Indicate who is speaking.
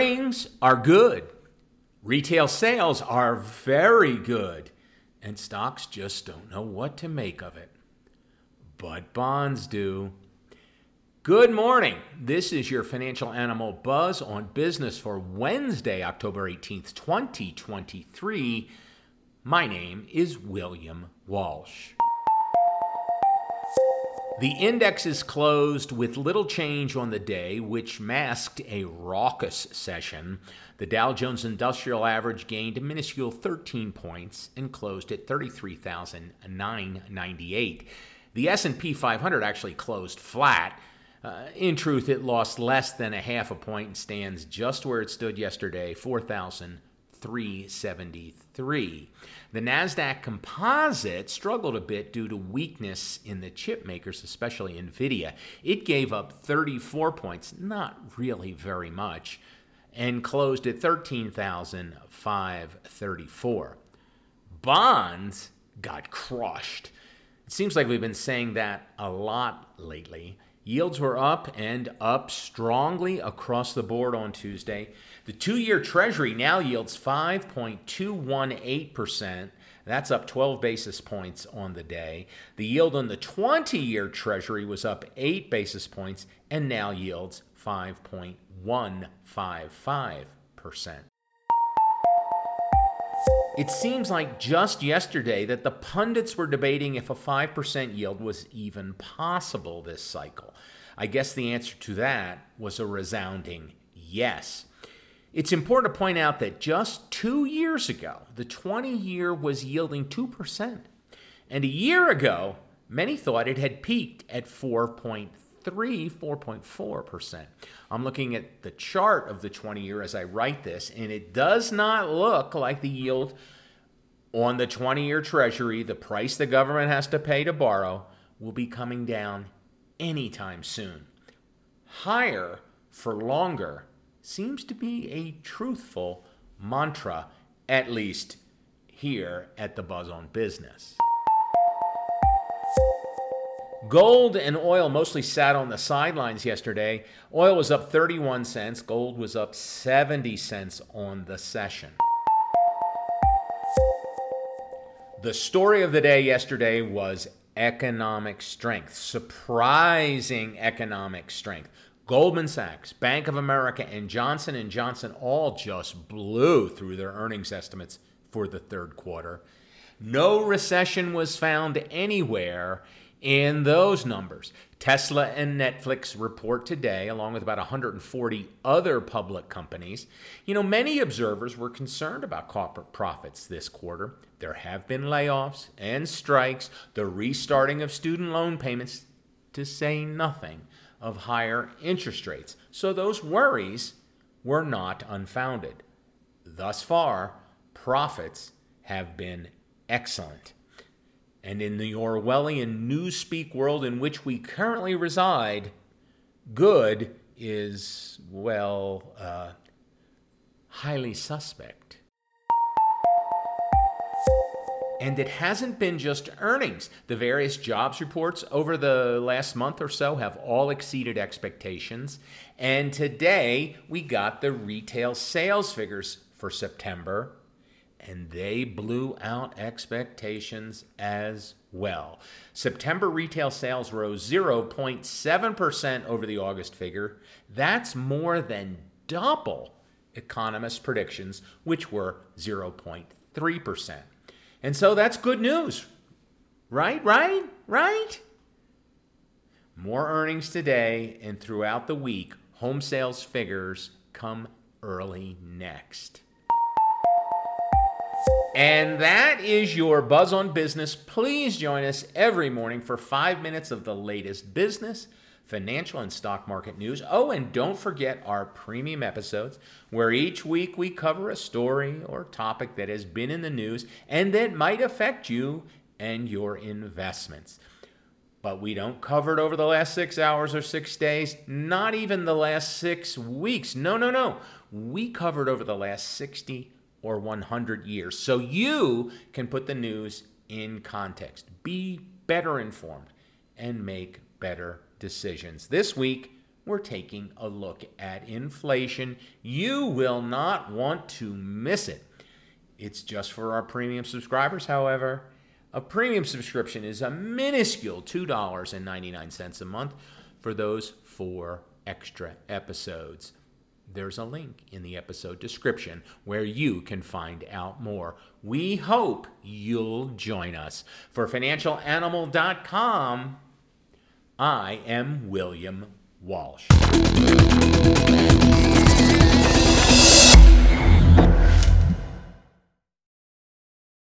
Speaker 1: Earnings are good. Retail sales are very good. And stocks just don't know what to make of it. But bonds do. Good morning. This is your financial animal buzz on business for Wednesday, October 18th, 2023. My name is William Walsh. The index is closed with little change on the day, which masked a raucous session. The Dow Jones Industrial Average gained a minuscule 13 points and closed at 33,998. The S&P 500 actually closed flat. Uh, in truth, it lost less than a half a point and stands just where it stood yesterday, 4,373. The NASDAQ composite struggled a bit due to weakness in the chip makers, especially NVIDIA. It gave up 34 points, not really very much, and closed at 13,534. Bonds got crushed. It seems like we've been saying that a lot lately. Yields were up and up strongly across the board on Tuesday. The two year Treasury now yields 5.218%. That's up 12 basis points on the day. The yield on the 20 year Treasury was up 8 basis points and now yields 5.155%. It seems like just yesterday that the pundits were debating if a 5% yield was even possible this cycle. I guess the answer to that was a resounding yes. It's important to point out that just two years ago, the 20 year was yielding 2%. And a year ago, many thought it had peaked at 4.3, 4.4%. I'm looking at the chart of the 20 year as I write this, and it does not look like the yield on the 20 year Treasury, the price the government has to pay to borrow, will be coming down anytime soon. Higher for longer seems to be a truthful mantra, at least here at the Buzz on Business. Gold and oil mostly sat on the sidelines yesterday. Oil was up 31 cents, gold was up 70 cents on the session. The story of the day yesterday was economic strength, surprising economic strength. Goldman Sachs, Bank of America, and Johnson & Johnson all just blew through their earnings estimates for the third quarter. No recession was found anywhere in those numbers. Tesla and Netflix report today, along with about 140 other public companies. You know, many observers were concerned about corporate profits this quarter. There have been layoffs and strikes, the restarting of student loan payments, to say nothing of higher interest rates. So those worries were not unfounded. Thus far, profits have been excellent. And in the Orwellian newspeak world in which we currently reside, good is, well, uh, highly suspect. And it hasn't been just earnings. The various jobs reports over the last month or so have all exceeded expectations. And today we got the retail sales figures for September and they blew out expectations as well. September retail sales rose 0.7% over the August figure. That's more than double economists' predictions, which were 0.3%. And so that's good news. Right, right, right? More earnings today and throughout the week. Home sales figures come early next. And that is your Buzz on Business. Please join us every morning for five minutes of the latest business, financial, and stock market news. Oh, and don't forget our premium episodes, where each week we cover a story or topic that has been in the news and that might affect you and your investments. But we don't cover it over the last six hours or six days, not even the last six weeks. No, no, no. We covered over the last 60 or 100 years. So you can put the news in context, be better informed, and make better decisions. This week, we're taking a look at inflation. You will not want to miss it. It's just for our premium subscribers, however. A premium subscription is a minuscule $2.99 a month for those four extra episodes. There's a link in the episode description where you can find out more. We hope you'll join us. For financialanimal.com, I am William Walsh.